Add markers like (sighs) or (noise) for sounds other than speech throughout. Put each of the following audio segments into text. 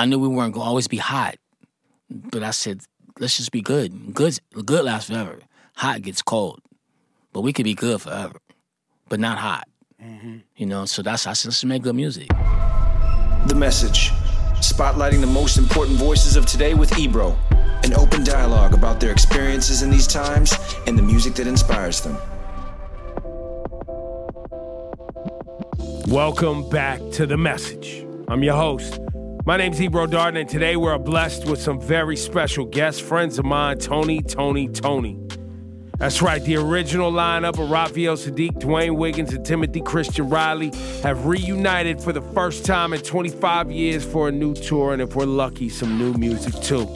I knew we weren't going to always be hot, but I said, let's just be good. Good, good lasts forever. Hot gets cold, but we could be good forever, but not hot. Mm-hmm. You know, so that's I said, let's make good music. The message. Spotlighting the most important voices of today with Ebro. An open dialogue about their experiences in these times and the music that inspires them. Welcome back to The Message. I'm your host. My name's Ebro Darden, and today we're blessed with some very special guests, friends of mine, Tony, Toni, Toné. That's right, the original lineup of Raphael Saadiq, D'wayne Wiggins, and Timothy Christian Riley have reunited for the first time in 25 years for a new tour, and if we're lucky, some new music too.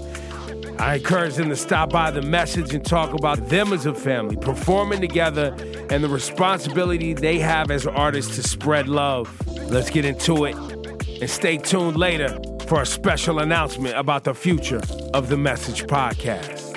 I encourage them to stop by the message and talk about them as a family, performing together, and the responsibility they have as artists to spread love. Let's get into it and stay tuned later for a special announcement about the future of the Message Podcast.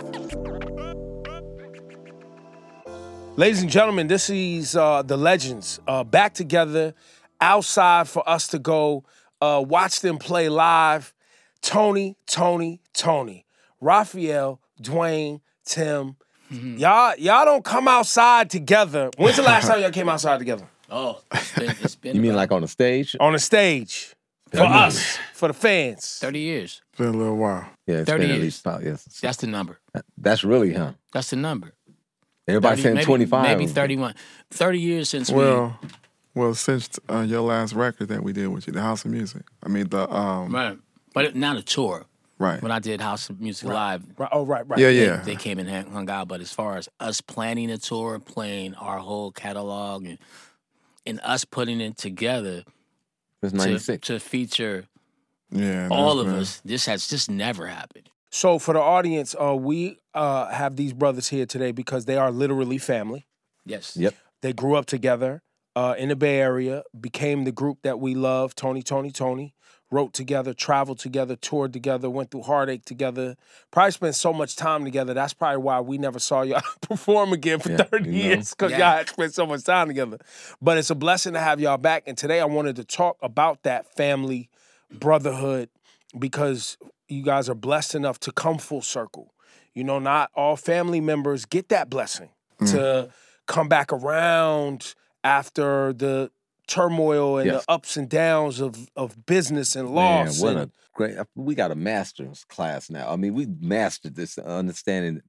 Ladies and gentlemen, this is uh, the legends uh, back together outside for us to go uh, watch them play live. Tony, Toni, Toné, Raphael, D'wayne, Tim. Y'all, y'all don't come outside together. When's the last time y'all came outside together? (laughs) Oh, it's been, it's been You mean like on the stage? On the stage. For us, for the fans. 30 years. Been a little while. Yeah, it's 30 been at years. least five. Yes, That's the number. that's really huh. That's the number. Everybody 30 saying maybe- twenty five. Maybe 31. 30 years since we. Well, well, since uh, your last record that we did with you, the House of Music. I mean the um Right. But it, not a tour. right. When I did House of Music Live, Right, oh, right, right. Yeah, they, yeah. they came and hung hung out. But as far as us planning a tour, playing our whole catalog, and, and us putting it together It's to, ninety six. to feature yeah, all of been- us, this has just never happened. So for the audience, uh, we uh, have these brothers here today because they are literally family. Yes. Yep. They grew up together uh, in the Bay Area, became the group that we love, Tony, Toni, Toné. Wrote together, traveled together, toured together, went through heartache together. Probably spent so much time together. That's probably why we never saw y'all (laughs) perform again for Yeah, 30 you (laughs) know. years because Yeah. y'all had spent so much time together. But it's a blessing to have y'all back. And today I wanted to talk about that family brotherhood because you guys are blessed enough to come full circle. You know, not all family members get that blessing mm. to come back around after the turmoil and Yes. the ups and downs of, of business and loss. Man, what and- a great! We got a master's class now. I mean, we mastered this understanding.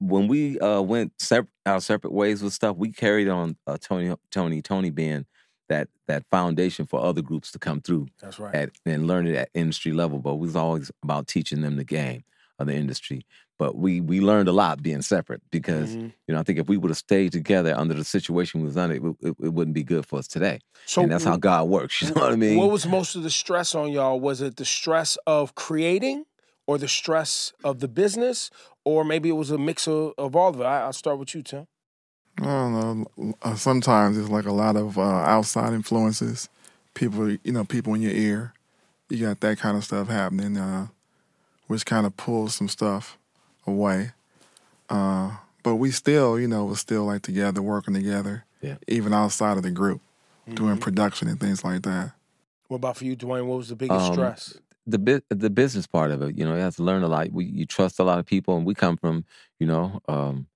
When we uh, went sep- our separate ways with stuff, we carried on uh, Tony, Toni, Toné being that that foundation for other groups to come through That's right. at and learn it at industry level. But we was always about teaching them the game of the industry. But we we learned a lot being separate because Mhm. you know I think if we would have stayed together under the situation we was under, it, it, it wouldn't be good for us today. So and that's how God works. You know what I mean? What was most of the stress on y'all? Was it the stress of creating or the stress of the business? Or maybe it was a mix of, of all of it. I, I'll start with you, Tim. I don't know. uh, Sometimes it's like a lot of uh, outside influences. People, you know, people in your ear. You got that kind of stuff happening, uh, which kind of pulls some stuff away. Uh, but we still, you know, was still like together, working together, Yeah. even outside of the group, Mm-hmm. doing production and things like that. What about for you, D'wayne? What was the biggest Um, stress? the bit the business part of it. You know, you have to learn a lot. We, you trust a lot of people, and we come from, you know, um,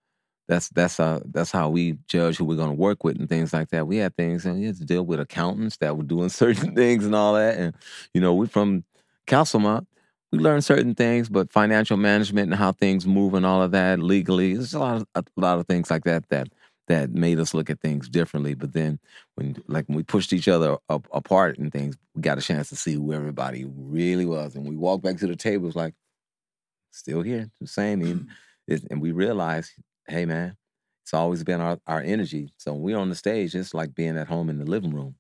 that's that's how that's how we judge who we're going to work with and things like that. We had things, and we had to deal with accountants that were doing (laughs) certain things and all that. And you know, we're from Castlemont, we learned certain things, but financial management and how things move and all of that legally, there's a lot of a lot of things like that that that made us look at things differently. But then when like when we pushed each other up, apart and things, we got a chance to see who everybody really was. And we walked back to the table, it was like, still here, the same. And, (clears throat) and we realized, hey man, it's always been our, our energy. So when we're on the stage, it's like being at home in the living room.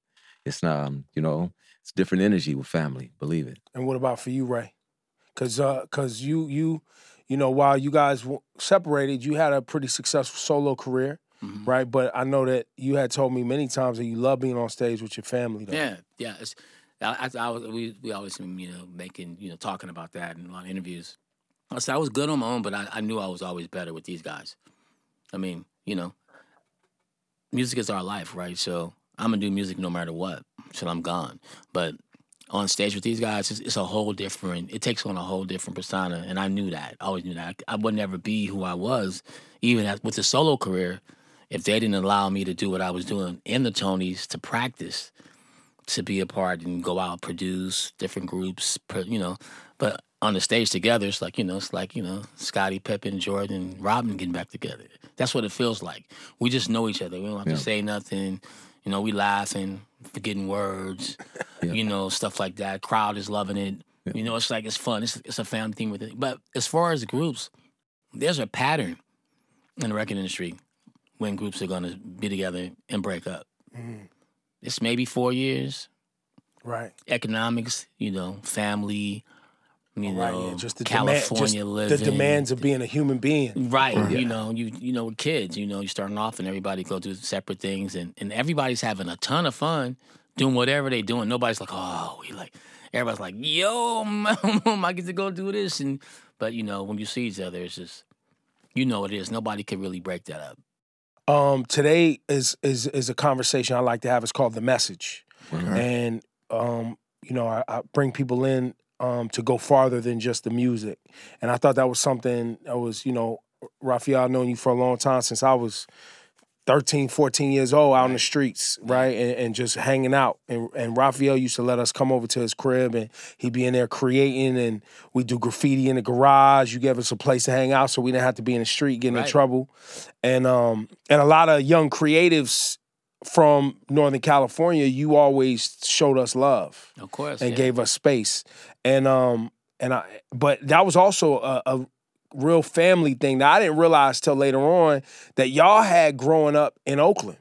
It's um, you know, it's different energy with family, believe it. And what about for you, Ray? Because because you you you know while you guys w- separated, you had a pretty successful solo career, Mhm. right? But I know that you had told me many times that you love being on stage with your family. Though. Yeah, yeah. It's, I, I, I was, we we always you know making you know talking about that in a lot of interviews. I said I was good on my own, but I, I knew I was always better with these guys. I mean, you know, music is our life, right? So I'm gonna do music no matter what till I'm gone. But on stage with these guys, it's, it's a whole different. It takes on a whole different persona, and I knew that. I always knew that. I, I would never be who I was, even as, with the solo career, if they didn't allow me to do what I was doing in the Tonys to practice, to be a part and go out produce different groups, you know. But on the stage together, it's like you know, it's like you know, Scottie Pippen, Jordan, Robin getting back together. That's what it feels like. We just know each other. We don't have Yeah. to say nothing. You know, we laughing, forgetting words, (laughs) you know, stuff like that. Crowd is loving it. You know, it's like it's fun. It's it's a family thing with it. But as far as groups, there's a pattern in the record industry when groups are gonna be together and break up. Mm-hmm. It's maybe four years. Right. Economics, you know, family, you Right. know, Yeah. Just the demand, just California the demands of being a human being. Right. You know, you you know, with kids, you know, you're starting off and everybody go do separate things and, and everybody's having a ton of fun doing whatever they doing. Nobody's like, oh, we like everybody's like, yo, (laughs) mom, I get to go do this and but you know, when you see each other, it's just you know what it is. Nobody can really break that up. Um, today is is is a conversation I like to have. It's called the message, and um, you know, I, I bring people in um, to go farther than just the music. And I thought that was something that was, you know, Raphael, I've known you for a long time since I was 13, 14 years old out in the streets, right? And, and just hanging out. And, and Raphael used to let us come over to his crib and he'd be in there creating and we do graffiti in the garage. You gave us a place to hang out so we didn't have to be in the street getting in trouble. And um and a lot of young creatives from Northern California, you always showed us love Of course. and yeah. gave us space. And um and I but that was also a, a real family thing that I didn't realize till later on that y'all had growing up in Oakland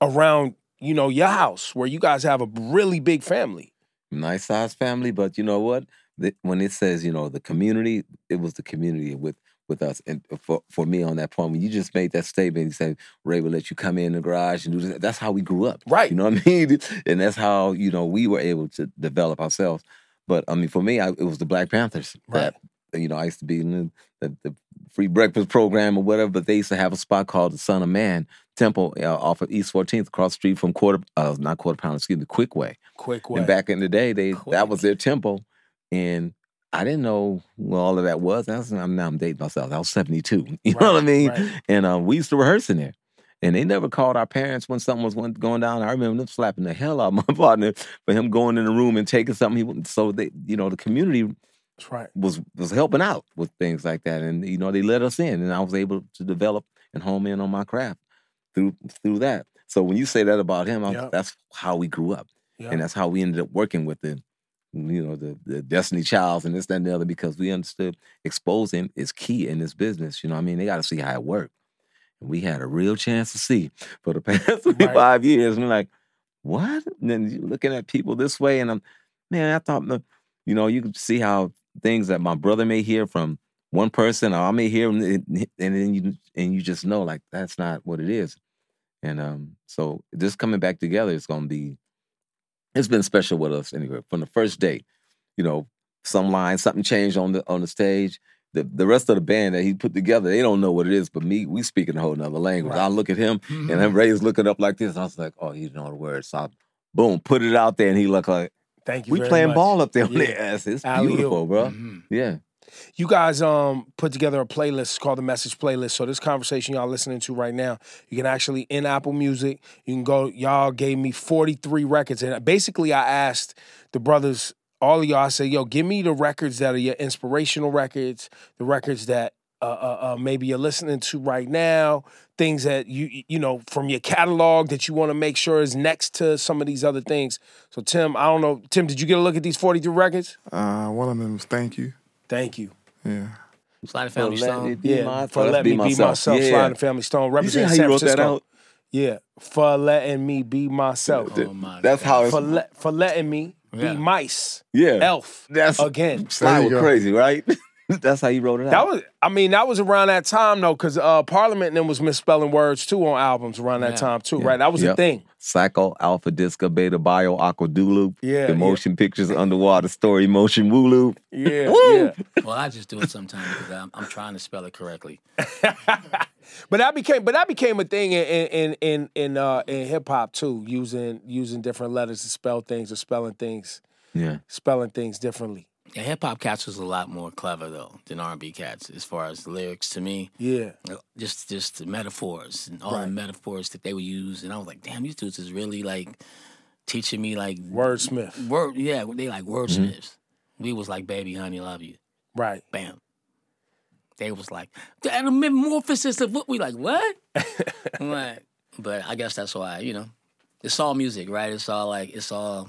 around you know your house where you guys have a really big family. nice sized family, but you know what? The, when it says, you know, the community, it was the community with with us. And for for me on that point, when you just made that statement, you said Ray will let you come in the garage and do this. That's how we grew up. Right. You know what I mean? (laughs) And that's how, you know, we were able to develop ourselves. But I mean, for me, I, it was the Black Panthers that, you know, I used to be in the, the, the free breakfast program or whatever, but they used to have a spot called the Son of Man Temple uh, off of East 14th, across the street from Quarter, uh, not Quarter Pound, excuse me, Quickway. Quick way. And back in the day, they that was their temple, and I didn't know what all of that was. I'm now I'm dating myself. I was 72. (laughs) You know what I mean? right. And um, we used to rehearse in there. And they never called our parents when something was going going down. I remember them slapping the hell out of my (laughs) partner for him going in the room and taking something. He. So they, you know, the community That's right. was was helping out with things like that, and you know, they let us in, and I was able to develop and home in on my craft through through that. So when you say that about him, I'm- Yep. that's how we grew up Yeah. and that's how we ended up working with the you know the, the destiny childs and this that and the other because we understood exposing is key in this business you know what i mean they got to see how it worked we had a real chance to see for the (laughs) past (laughs) 25 years and we're like what and then you looking at people this way and i'm man i thought you know you could see how things that my brother may hear from one person or i may hear and and then you and you just know like that's not what it is and um so just coming back together is going to be it's been special with us anyway from the first day. You know, some line, something changed on the on the stage. The the rest of the band that he put together, they don't know what it is, but me, we speak in a whole nother language. I look at him and then Ray's looking up like this. I was like, oh, he didn't know the words. So I boom, put it out there and he looked like Thank you. we playing much. ball up there on Yeah. their ass. It's beautiful, bro. Mhm. Yeah. You guys um put together a playlist called the Message Playlist. So this conversation y'all listening to right now, you can actually in Apple Music, you can go. Y'all gave me 43 records, and basically I asked the brothers, all of y'all, I said, yo, give me the records that are your inspirational records, the records that uh, uh, uh, maybe you're listening to right now, things that you you know from your catalog that you want to make sure is next to some of these other things. So Tim, I don't know, Tim, did you get a look at these 43 records? Uh, one of them was thank you. Thank you. Yeah. Slide For Family letting Stone. me Yeah, myself. for letting me be myself, Yeah. Slide and Family Stone, You see represent how San wrote Francisco. that out? Yeah, for letting me be myself. Oh my That's how it's For le- for letting me Yeah. be mice. Yeah. Elf. That's again. (laughs) Slide There was crazy, right? (laughs) That's how you wrote it out. That was, I mean, that was around that time though, because uh, Parliament then was misspelling words too on albums around that Yeah. time too, right? That was a Yep. thing. Psycho, Alpha Disco, Beta Bio, Aqua Dulu, Yeah, the yeah. motion pictures, underwater story, motion Wooloo. Yeah, (laughs) Woo! yeah. Well, I just do it sometimes because I'm, I'm trying to spell it correctly. But that became, but that became a thing in in in in uh, in hip hop too, using using different letters to spell things or spelling things. Yeah. spelling things differently. Yeah, hip hop cats was a lot more clever though than R and B cats as far as the lyrics. To me, Yeah. just just the metaphors and all Right. the metaphors that they would use, and I was like, damn, these dudes is really like teaching me like Wordsmith. word. Yeah, they like wordsmiths. We was like, baby, honey, love you. Right. Bam. They was like the metamorphosis of what we like. What? (laughs) Like, but I guess that's why you know, it's all music, right? It's all like it's all,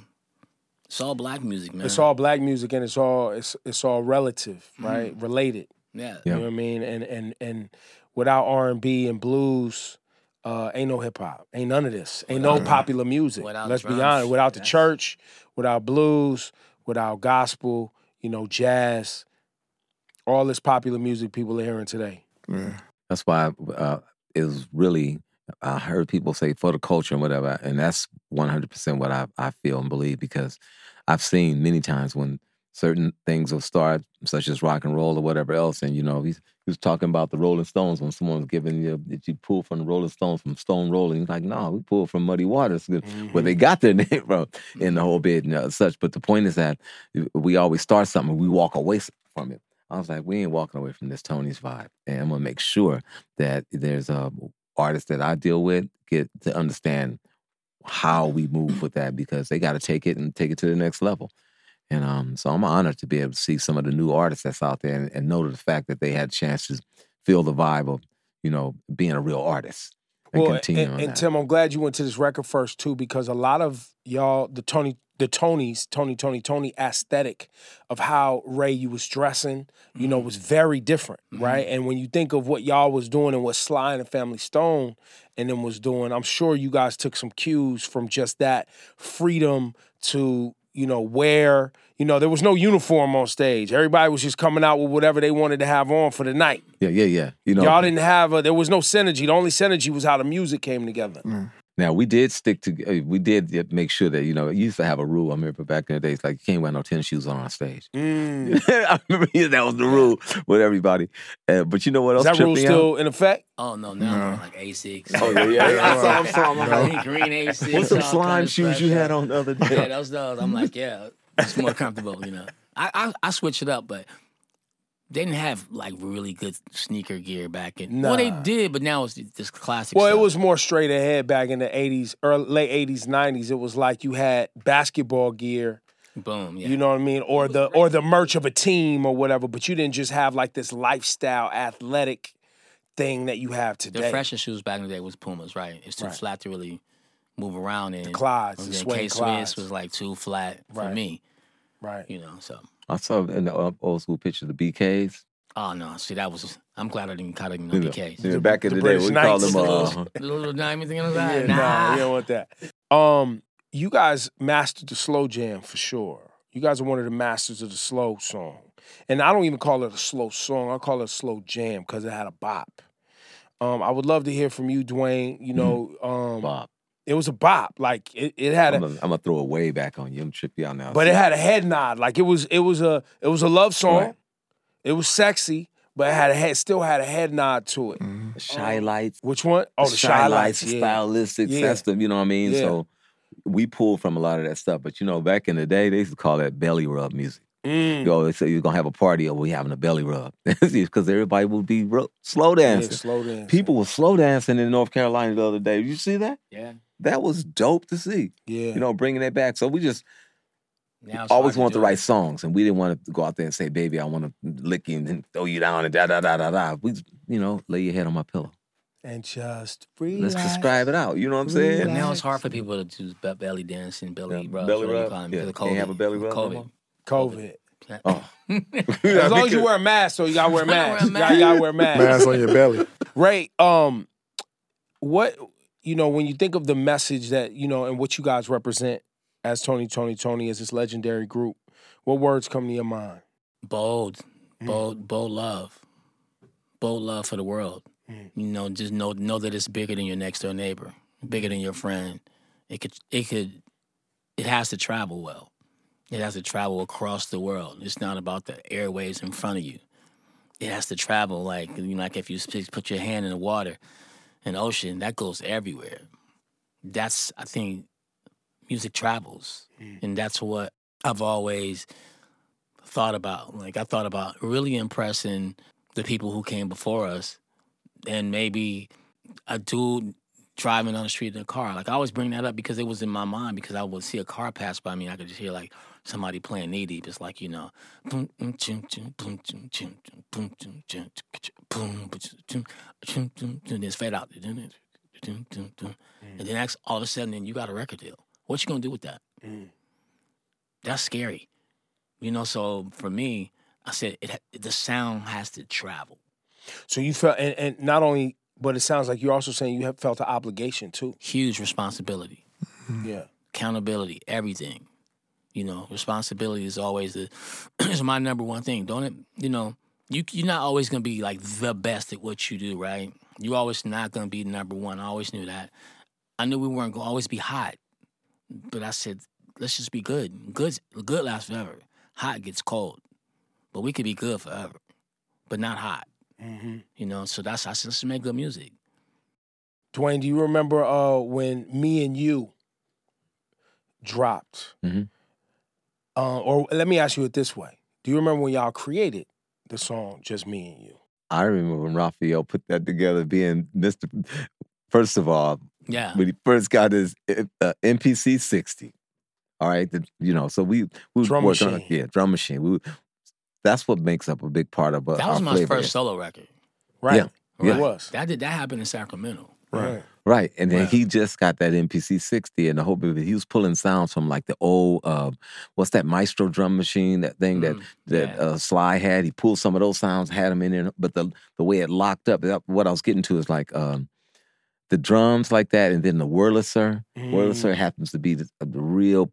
it's all black music, man. It's all black music and it's all it's it's all relative, right? Related. yeah. You know what I mean? And and and without R and B and blues, uh, ain't no hip hop. Ain't none of this. Ain't no popular music. Without Let's be honest. Without the that's- church, without blues, without gospel, you know, jazz, all this popular music people are hearing today. Yeah. That's why uh, it was really. I heard people say for the culture and whatever, and that's one hundred percent what I I feel and believe because I've seen many times when certain things will start, such as rock and roll or whatever else, and you know he's he was talking about the Rolling Stones when someone's giving you did you pull from the Rolling Stones from Stone Rolling? He's like, no, we pulled from Muddy Waters, where they got their (laughs) name from in the whole bit and uh, such. But the point is that we always start something, we walk away from it. I was like, we ain't walking away from this Tony's vibe, and I'm gonna make sure that there's a artists that I deal with get to understand how we move with that because they got to take it and take it to the next level. And um, so I'm honored to be able to see some of the new artists that's out there and, and know the fact that they had a chance to feel the vibe of, you know, being a real artist and well, continue and, and that. Tim, I'm glad you went to this record first too, because a lot of y'all, the Tony, the Tonys, Tony, Toni, Toné aesthetic of how Ray you was dressing, you know, was mm. very different, mm-hmm. right? And when you think of what y'all was doing and what Sly and the Family Stone and them was doing, I'm sure you guys took some cues from just that freedom to you know wear. You know, there was no uniform on stage. Everybody was just coming out with whatever they wanted to have on for the night. yeah, yeah, yeah. You know, Y'all didn't have a, there was no synergy. The only synergy was how the music came together. Now we did stick to. uh, We did make sure that you know. You used to have a rule. I remember back in the days, like you can't wear no tennis shoes on our stage. Mm. (laughs) I remember that was the rule with everybody. Uh, but you know what else? that rule tripped me out? still in effect? Oh no, now I'm wearing like Asics. Oh yeah, yeah. yeah. I saw, I saw, I'm like, green, green Asics. What's some slime kinda shoes stuff. you had on the other day? Yeah, those those. I'm like, yeah, it's more comfortable, you know. I, I I switch it up, but they didn't have like really good sneaker gear back in. Well, they did, but now it's this classic. Well, it was more straight ahead back in the 80s, early, late 80s, 90s. It was like you had basketball gear, boom. Yeah. you know what I mean, or the or the merch of a team or whatever, but you didn't just have like this lifestyle athletic thing that you have today. the today. freshest shoes back in the day was Pumas, right? It's too Right. flat to really move around in. Clydes, the And then suede K Clydes. Swiss was like too flat for Right. me, right. you know. So, I saw in the uh, old school picture the BKs. oh no, see that was. I'm glad I didn't cut even know BKs. Yeah, back in the the, day, British we called Knights. them. The Uh, little, (laughs) the little diamond thing on the (laughs) Yeah, nah, nah. you don't want that. Um, you guys mastered the slow jam for sure. You guys are one of the masters of the slow song, and I don't even call it a slow song. I call it a slow jam because it had a bop. Um, I would love to hear from you, D'wayne. You know, um, Bob, it was a bop. Like it, it had I'm a, gonna, I'm gonna throw a way back on you. I'm gonna trip you out now. but it had a head nod. Like it was, it was a, it was a love song. Right. It was sexy, but it had a head, still had a head nod to it. Mm-hmm. The um, Chi-Lites. Which one? Oh, the shy, lights. the yeah. stylistics. Yeah. That's the, you know what I mean? Yeah. So we pulled from a lot of that stuff. But you know, back in the day, they used to call that belly rub music. Mm. You always say you're gonna have a party or we having a belly rub. (laughs) Because everybody will be ro- slow Yeah, dancing. slow dance. People were slow dancing in North Carolina the other day. Did you see that? Yeah. That was dope to see. yeah. You know, bringing it back. So we just Now always hard to want the do right songs, and we didn't want to go out there and say, "Baby, I want to lick you and throw you down and da da da da da." We, you know, lay your head on my pillow. and just relax. Let's describe it out. You know what I'm saying? But now it's hard for people to do belly dancing, belly Yeah, rubs, belly whatever you rub. Yeah, because of can't have a belly rub no COVID. More? COVID. Oh, (laughs) As long as you wear a mask, so you gotta wear a mask. You gotta, you gotta wear a mask. Mask on your belly. Ray, um, what you know when you think of the message that you know and what you guys represent as Tony, Toni, Toné, as this legendary group, what words come to your mind? bold, Mm. bold, bold love, bold love for the world. Mm. You know, just know know that it's bigger than your next door neighbor, bigger than your friend. It could, it could, it has to travel well. It has to travel across the world. It's not about the airways in front of you. It has to travel like you know, like if you put your hand in the water, an ocean that goes everywhere. That's I think music travels, Mm. and that's what I've always thought about. Like I thought about really impressing the people who came before us, and maybe a dude driving on the street in a car. Like I always bring that up because it was in my mind because I would see a car pass by me. And I could just hear like somebody playing knee deep. It's like you know, boom, boom, boom, boom, boom, boom, boom, boom, boom, boom, boom, then fade out, and then next all of a sudden, then you got a record deal. What you gonna do with that? That's scary, you know. So for me, I said it. The sound has to travel. So you felt, and, and not only, but it sounds like you're also saying you have felt an obligation too. Huge responsibility, Yeah. accountability, everything. You know, responsibility is always the (clears throat) is my number one thing. Don't it? You know, you you're not always gonna be like the best at what you do, right? You're always not gonna be number one. I always knew that. I knew we weren't gonna always be hot, but I said, let's just be good. Good, good lasts forever. Hot gets cold, but we could be good forever, but not hot. You know, so that's I said, let's make good music. Dwayne, do you remember uh, when me and you dropped? Mhm. Uh, or let me ask you it this way: Do you remember when y'all created the song "Just Me and You"? I remember when Raphael put that together, being Mr. First of all, Yeah. when he first got his uh, MPC 60. All right, the, you know, so we we Drum worked on- machine. yeah, drum machine. We, that's what makes up a big part of uh, That was our my flavor. first solo record. Right. Yeah. It Yeah. was. That did that happened in Sacramento. Right. Right. And then Right. he just got that MPC 60 and the whole bit he was pulling sounds from like the old uh, what's that Maestro drum machine, that thing that Mm, that yeah. uh, Sly had. He pulled some of those sounds, had them in there, but the the way it locked up, what I was getting to is like um, the drums like that, and then the Wurlitzer. Mm. Wurlitzer happens to be the, the real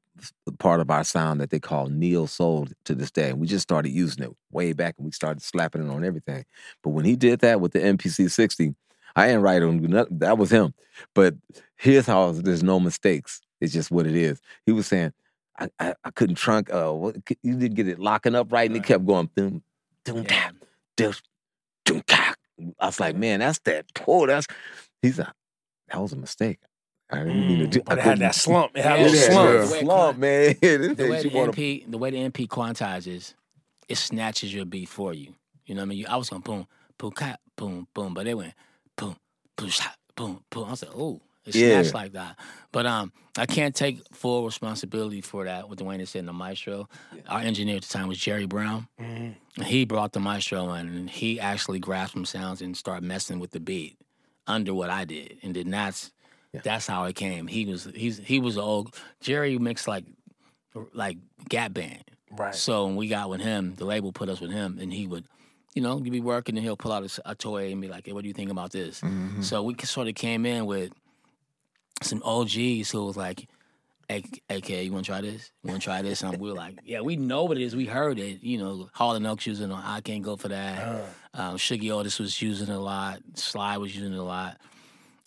part of our sound that they call neo soul to this day. And we just started using it way back and we started slapping it on everything. But when he did that with the MPC 60, I didn't write on. That was him. But here's how there's no mistakes. It's just what it is. He was saying, I, I, I couldn't trunk, uh, what, you didn't get it locking up right. And it kept going, boom, boom, tap, doom, doom. I was like, man, that's that. Oh, that's, he's like, that was a mistake. I didn't mean to do Mm, But I it had that slump. It had Yeah, a little it slump. a The way it slump, man. (laughs) The way the wanna- MP, the way the MP quantizes, it snatches your beat for you. You know what I mean? You, I was going boom, boom, boom, boom, but they went boom, boom, shot, boom, boom. I was like, oh, it Yeah. snatched like that. But um, I can't take full responsibility for that. What D'wayne said in the maestro, our engineer at the time was Jerry Brown. Mhm. And he brought the maestro in, and he actually grabbed some sounds and started messing with the beat under what I did, and then that's that's how it came. He was he's he was old Jerry mixed like like Gap Band. Right. So when we got with him, the label put us with him, and he would, you know, you'd be working, and he'll pull out a toy and be like, "Hey, what do you think about this?" So we sort of came in with some OGs who was like, "Hey, you want to try this? You want to try this?" And we were like, "Yeah, we know what it is. We heard it. You know, Hall and Oates using it. I can't go for that. Um, Shuggie Otis was using it a lot. Sly was using it a lot,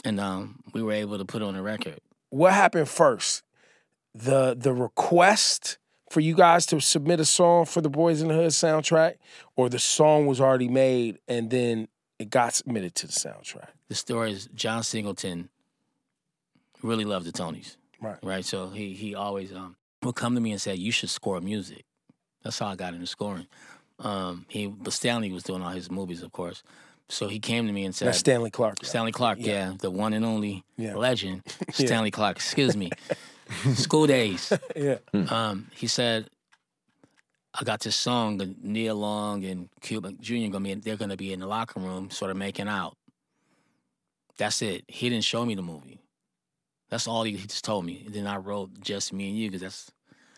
and um, we were able to put it on a record. What happened first? The the request for you guys to submit a song for the Boyz n the Hood soundtrack, or the song was already made and then it got submitted to the soundtrack. The story is John Singleton really loved the Tonys. Right. right? So he he always um would come to me and say, "You should score music." That's how I got into scoring. Um, he but Stanley was doing all his movies, of course. So he came to me and said, That's Stanley Clarke. yeah. Stanley Clarke, yeah. the one and only Yeah. legend, (laughs) Stanley Clarke. Excuse me, (laughs) (laughs) school days. (laughs) Yeah. Um, he said, "I got this song, that Nia Long and Cuba Jr. gonna be, they're gonna be in the locker room, sort of making out." That's it. He didn't show me the movie. That's all he, he just told me. And then I wrote just me and you because that's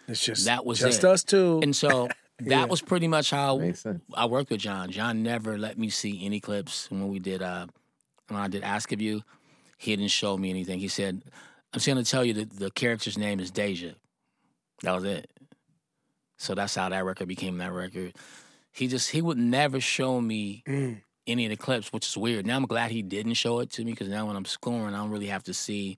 It's just That was just it. us two. and so (laughs) that Yeah. was pretty much how I worked with John. John never let me see any clips when we did uh when I did Ask of You. He didn't show me anything. He said, "I'm just gonna tell you that the character's name is Deja." That was it. So that's how that record became that record. He just he would never show me Mm. any of the clips, which is weird. Now I'm glad he didn't show it to me because now when I'm scoring, I don't really have to see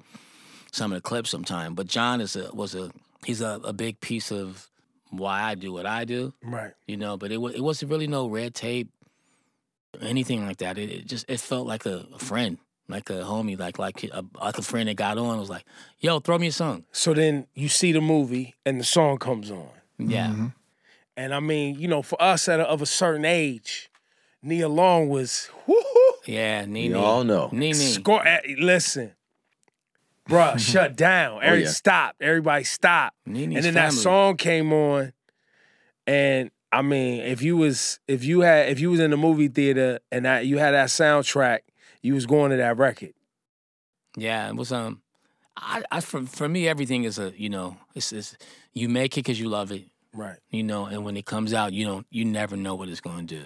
some of the clips sometime. But John is a was a he's a, a big piece of why I do what I do right. you know. But it wa- it wasn't really no red tape, or anything like that. It, it just it felt like a, a friend, like a homie, like like a, like a friend that got on was like, "Yo, throw me a song." So then you see the movie and the song comes on. Yeah. And I mean, you know, for us at a, of a certain age, Nia Long was whoo Yeah, Nene. We all know. Nene. score. eh, Listen, bruh, (laughs) shut down. Every yeah. stop. Everybody stop. Nene's and then that song came on, and I mean, if you was if you had if you was in the movie theater and that you had that soundtrack, you was going to that record. Yeah, it was um, I, I for for me everything is a you know it's, it's you make it because you love it, Right. you know, and when it comes out, you don't you never know what it's going to do.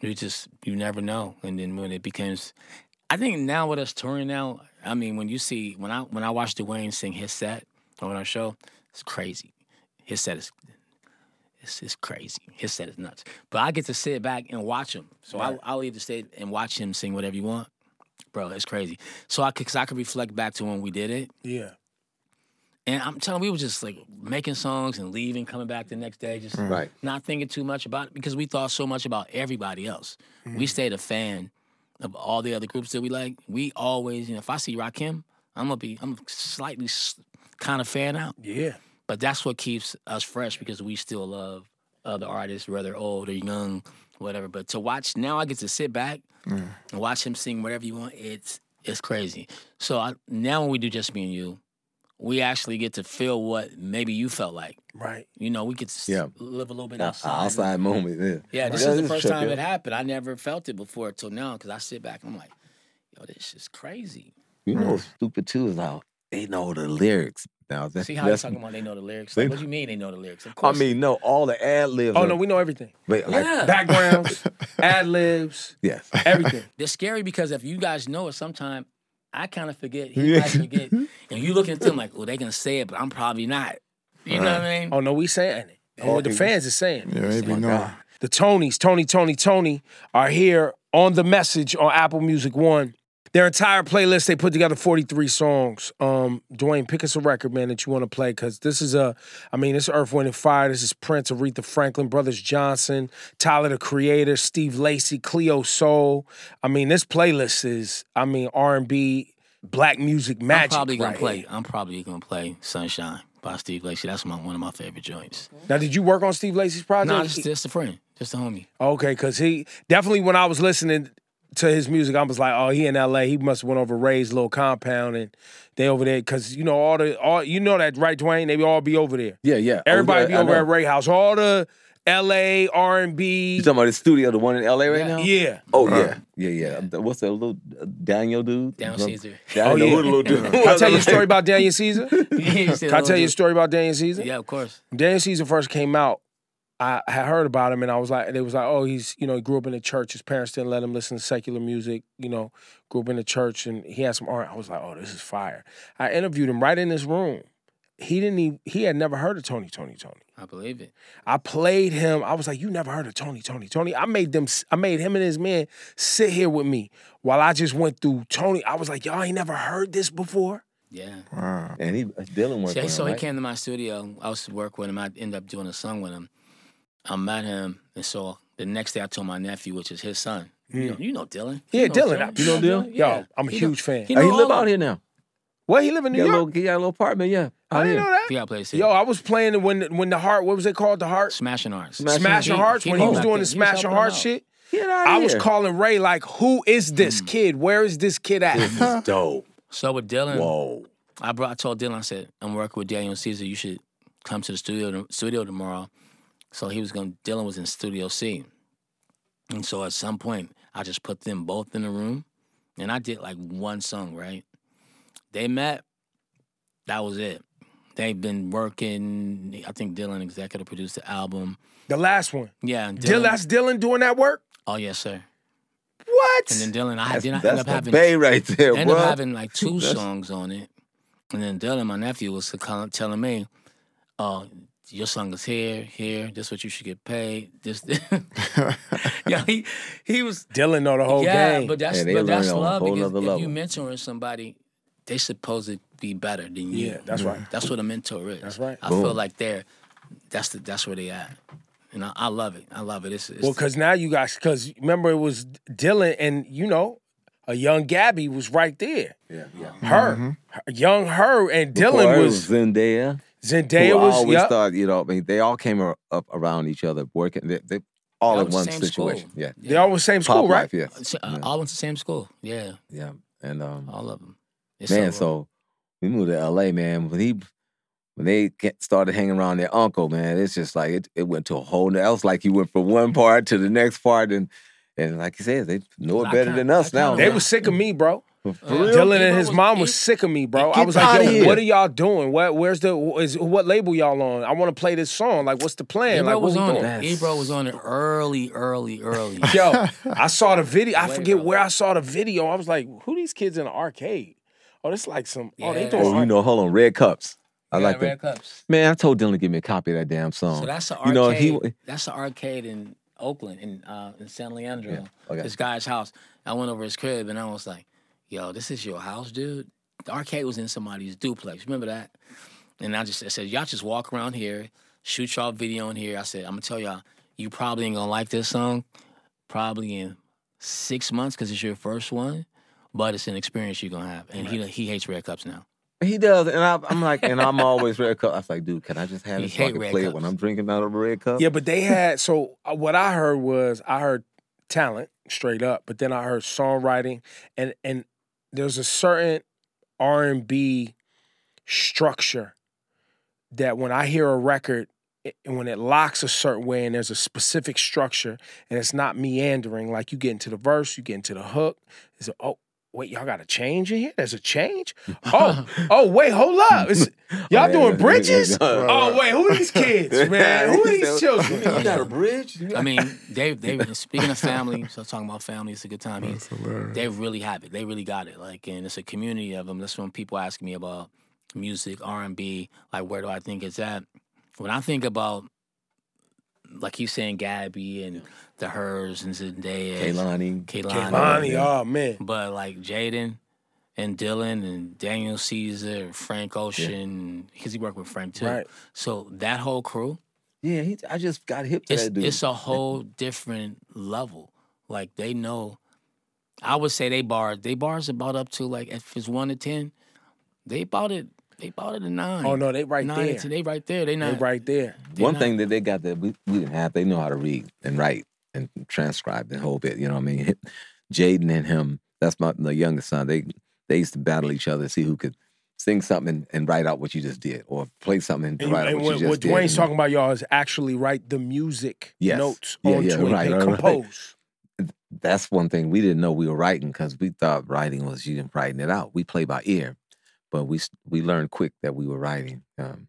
You just you never know, and then when it becomes, I think now with us touring now, I mean when you see when I when I watch D'wayne sing his set on our show, it's crazy. His set is. It's, it's crazy. His set is nuts. But I get to sit back and watch him. So I, I'll either stay and watch him sing whatever you want. Bro, it's crazy. So I could, cause I could reflect back to when we did it. Yeah. And I'm telling you, we were just like making songs and leaving, coming back the next day, just mm. Right. not thinking too much about it because we thought so much about everybody else. We mm. stayed a fan of all the other groups that we like. We always, you know, if I see Rakim, I'm gonna be, I'm slightly kind of fan out. Yeah. But that's what keeps us fresh because we still love other artists, whether old or young, whatever. But to watch now, I get to sit back mm. and watch him sing whatever you want. It's it's crazy. So I, now when we do just me and you, we actually get to feel what maybe you felt like. Right. You know, we get to Yeah. live a little bit The outside. outside moment. Yeah. Yeah, this Yeah, is the first time it happened. I never felt it before till now because I sit back and I'm like, yo, this is crazy. You know, what's mm. stupid too is how they know the lyrics. Now that, See how you that's, talking about they know the lyrics? Like, what do you mean they know the lyrics? Of course. I mean, no, all the ad libs. Oh are- no, we know everything. Wait, like, yeah. Backgrounds, (laughs) ad libs, yes. everything. (laughs) They're scary because if you guys know it, sometime I kind of forget. He might forget. (laughs) And you look at them like, oh, well, they're gonna say it, but I'm probably not. You know what I mean? Oh no, we saying it. Oh, and what the fans are saying. Yeah, they be knowing. The Tonys, Tony, Toni, Toné, are here on the message on Apple Music One. Their entire playlist, they put together 43 songs. Um, D'wayne, pick us a record, man, that you want to play, because this is a, I mean, this is Earth, Wind, and Fire. This is Prince, Aretha Franklin, Brothers Johnson, Tyler, the Creator, Steve Lacy, Cleo Sol. I mean, this playlist is, I mean, R&B, black music magic. I'm probably gonna right play. here. I'm probably gonna play "Sunshine" by Steve Lacy. That's my one of my favorite joints. Now, did you work on Steve Lacy's project? No, just just a friend, just a homie. Okay, because he definitely when I was listening to his music, I was like, oh, he in L.A. He must have went over Ray's little compound and they over there because you know all the all you know that right, D'wayne? They all be over there. Yeah, yeah. Oh, Everybody yeah, be I over know. at Ray House. All the L.A. R and B. You talking about the studio, the one in LA right now? Yeah. Oh yeah, yeah, yeah. What's that little uh, Daniel dude? Down Caesar. Yeah, I Oh, yeah. little dude. (laughs) Can I tell you a (laughs) story about Daniel Caesar? (laughs) Can Can I tell you a story about Daniel Caesar? Yeah, of course. Daniel Caesar first came out, I had heard about him and I was like, they was like, oh, he's, you know, he grew up in the church. His parents didn't let him listen to secular music, you know, grew up in the church and he had some art. I was like, oh, this is fire. I interviewed him right in this room. He didn't even, he had never heard of Tony, Toni, Toné. I believe it. I played him. I was like, you never heard of Tony, Toni, Toné. I made them, I made him and his man sit here with me while I just went through Tony. I was like, y'all ain't never heard this before? Yeah. Wow. And he Dylan worked So, with so him, he came to my studio. I was to work with him. I ended up doing a song with him. I met him, and so the next day I told my nephew, which is his son. You, know, you know Dylan. Yeah, You know Dylan. You know Dylan? Yo, I'm a He know- huge fan. he Oh, he live out here now. Where he live in New got, a York? little, he got a little apartment, yeah. I Out didn't here. know that. He got a place. Yo, I was playing when when the heart. What was it called? The heart. Smashing Hearts. Smashing Smashing He- Hearts. he when he was was doing the Smashing helping Hearts shit, Get out I here. was calling Ray like, "Who is Mm. this kid? Where is this kid at?" This is (laughs) dope. So with Dylan, Whoa. I brought. I told Dylan. I said, "I'm working with Daniel Caesar. You should come to the studio studio tomorrow." So he was going. to Dylan was in Studio C, and so at some point, I just put them both in the room, and I did like one song. Right? They met. That was it. They've been working. I think Dylan executive produced the album. the last one. Yeah, and Dylan, Dylan. that's Dylan doing that work. oh yes, sir. What? And then Dylan, I That's, then I that's ended up the having bay right there, ended bro. up having like two songs on it. And then Dylan, my nephew, was telling me, "Oh, your song is here, here. This is what you should get paid. This, (laughs) (laughs) yeah, he he was Dylan know the whole game. yeah, game. but that's Yeah, but that's learn on a love whole because nother if you level. mentoring somebody, they supposed to be better than you. Yeah, that's right. That's what a mentor is. That's right. I feel like they're that's the that's where they at. And I, I love it. I love it. It's, it's well, because now you guys, because remember it was Dylan and you know, a young Gabby was right there. yeah, yeah. Her, mm-hmm. her- young her, and Before Dylan it was Zendaya. Zendaya who was always yep. thought, you know, I mean, they all came up around each other working. They, they all All in one situation. school. Yeah. They all went same Pop school, right? life, yeah. Uh, Yeah. All went to the same school. Yeah, Yeah. And um, all of them. It's man, so, so we moved to LA, man. When he when they get, started hanging around their uncle, man, it's just like it, it went to a whole nother else. Like you went from one part to the next part, and and like you said, they know it better than us I now. They man. was sick of me, bro. For real? Dylan and his was- mom was sick of me, bro. I was like, yo, what are y'all doing? What, where's the is what label y'all on? I want to play this song. Like, what's the plan? Ebro like, was what we on doing? it. That's- Ebro was on it early, early, early. (laughs) Yo, I (laughs) saw the video. I forget early. where I saw the video. I was like, who these kids in the arcade? Oh, this like some. Oh, they Yeah. doing. Oh, you know, hold on, red cups. I Yeah, like Red that. Cups. Man, I told Dylan to give me a copy of that damn song. So that's the arcade. You know, he that's the arcade in Oakland, in uh, in San Leandro. Yeah, okay. This guy's house. I went over his crib and I was like, "Yo, this is your house, dude." The arcade was in somebody's duplex. Remember that? And I just I said, "Y'all just walk around here, shoot y'all video in here." I said, "I'm gonna tell y'all, you probably ain't gonna like this song, probably in six months because it's your first one, but it's an experience you're gonna have." And he he hates red cups now. He does, and I, I'm like, and I'm always red cup. I was like, dude, can I just have He it so I can red play it cups. when I'm drinking out of a red cup? Yeah, but they had. So uh, what I heard was I heard talent straight up, but then I heard songwriting, and and there's a certain R and B structure that when I hear a record. And when it locks a certain way and there's a specific structure and it's not meandering, like you get into the verse, you get into the hook. It's a, oh, wait, y'all got a change in here? There's a change? (laughs) Oh, oh, wait, hold up. It's, (laughs) oh, y'all Oh, doing yeah. bridges? Right, Oh, wait, who are these kids, (laughs) man? Who are these children? You got a bridge? I mean, they they speaking of family. So talking about family, it's a good time. He, That's hilarious. they really have it. They really got it. Like, and it's a community of them. That's when people ask me about music, R and B. Like, where do I think it's at? When I think about, like you saying, Gabby and the Hers and Zendaya, Kehlani. Kehlani, Lonnie, oh man. but like Jaden and Dylan and Daniel Caesar, Frank Ocean, because he worked with Frank too. Right. So that whole crew, Yeah, he, I just got hip to it's that dude. it's a whole different level. Like they know. I would say they bars they bars about up to like if it's one to ten, they bought it. They bought it a nine. Oh no, they right nine there. to they right there. They They not right there. One not- thing that they got that we, we didn't have, they know how to read and write and transcribe the whole bit. You know what I mean? Jaden and him, that's my the youngest son. They they used to battle each other, see who could sing something and, and write out what you just did, or play something and, And, write out and what, what, you just what did. What D'wayne's talking about, y'all, is actually write the music Yes. notes Yeah, onto yeah, it. right, they right, right. compose. That's one thing we didn't know we were writing because we thought writing was you writing it out. We play by ear, but we we learned quick that we were writing. Um,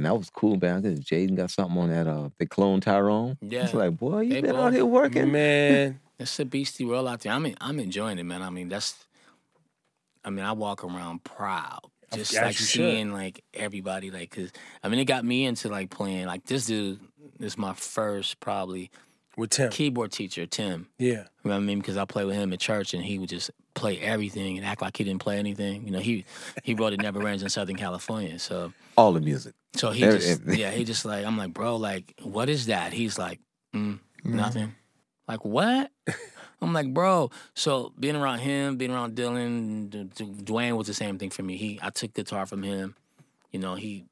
and that was cool, man. Because Jaden got something on that. Uh, they cloned Tyrone. Yeah. it's like, boy, you They been both- out here working. Man, It's a beastie world out there. I'm I'm enjoying it, man. I mean, that's. I mean, I walk around proud, just as like you should. seeing like everybody, like, cause I mean, it got me into like playing. Like this dude is my first probably with Tim. keyboard teacher, Tim. Yeah. You know what I mean? Because I played with him at church, and he would just play everything and act like he didn't play anything. You know, he he wrote "It Never Rains in Southern California," so All the music. so he Every- just yeah, he just like I'm like, bro, like, what is that? He's like, mm, nothing. Like what? I'm like, bro. So being around him, being around Dylan, D- D- D'wayne was the same thing for me. He, I took guitar from him. You know, he,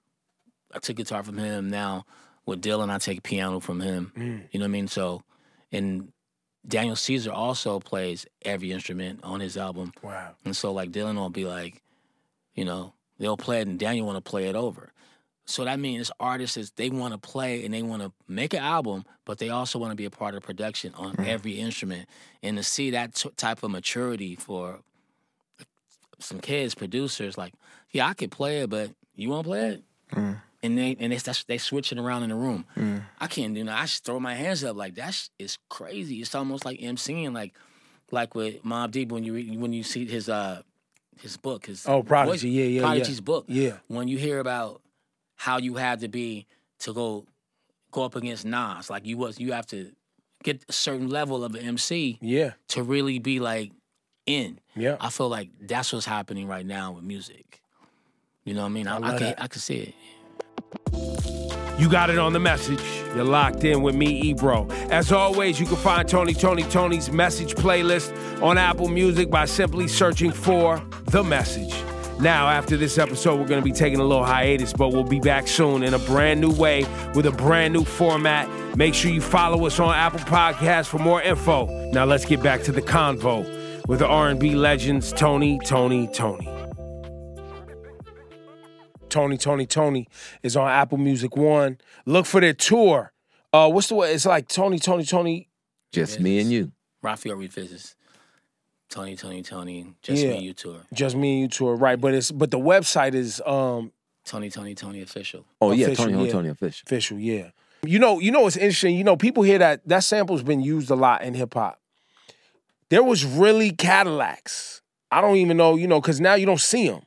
I took guitar from him. Now with Dylan, I take piano from him. Mm. You know what I mean? So, and Daniel Caesar also plays every instrument on his album. Wow. And so like Dylan will be like, you know, they'll play it and Daniel want to play it over. So that means artists is they want to play and they want to make an album, but they also want to be a part of production on mm-hmm. every instrument. And to see that t- type of maturity for some kids, producers, like, yeah, I could play it, but you want to play it? Mm. And they and they they switching around in the room. I can't do that. I just throw my hands up like that's it's crazy. It's almost like MCing, like like with Mobb Deep when you read, when you see his uh his book, his Oh, Prodigy. voice- Yeah, yeah, yeah. Prodigy's book. Yeah. When you hear about how you had to be to go go up against Nas, like you was you have to get a certain level of an MC Yeah. to really be like in. Yeah. I feel like that's what's happening right now with music. You know what I mean? I, I, love can that. I can see it. You got it on the message. You're locked in with me, Ebro. As always, you can find Tony Toni Toné's message playlist on Apple Music by simply searching for The Message. Now, after this episode, we're going to be taking a little hiatus, but we'll be back soon in a brand new way with a brand new format. Make sure you follow us on Apple Podcasts for more info. Now, let's get back to the convo with the R&B legends Tony, Toni, Toné. Tony, Toni, Toné is on Apple Music One. Look for their tour. Uh, what's the way? It's like Tony, Toni, Toné. Just me and you. Raphael revisits. Tony, Toni, Toné. Just Yeah. me and you tour. Just me and you tour, right? But it's but the website is um Tony, Toni, Toné official. Oh yeah, Official, Tony, Tony, yeah. Tony official. official, yeah. You know, you know what's interesting. You know, people hear that that sample's been used a lot in hip hop. There was really Cadillacs. I don't even know, you know, because now you don't see them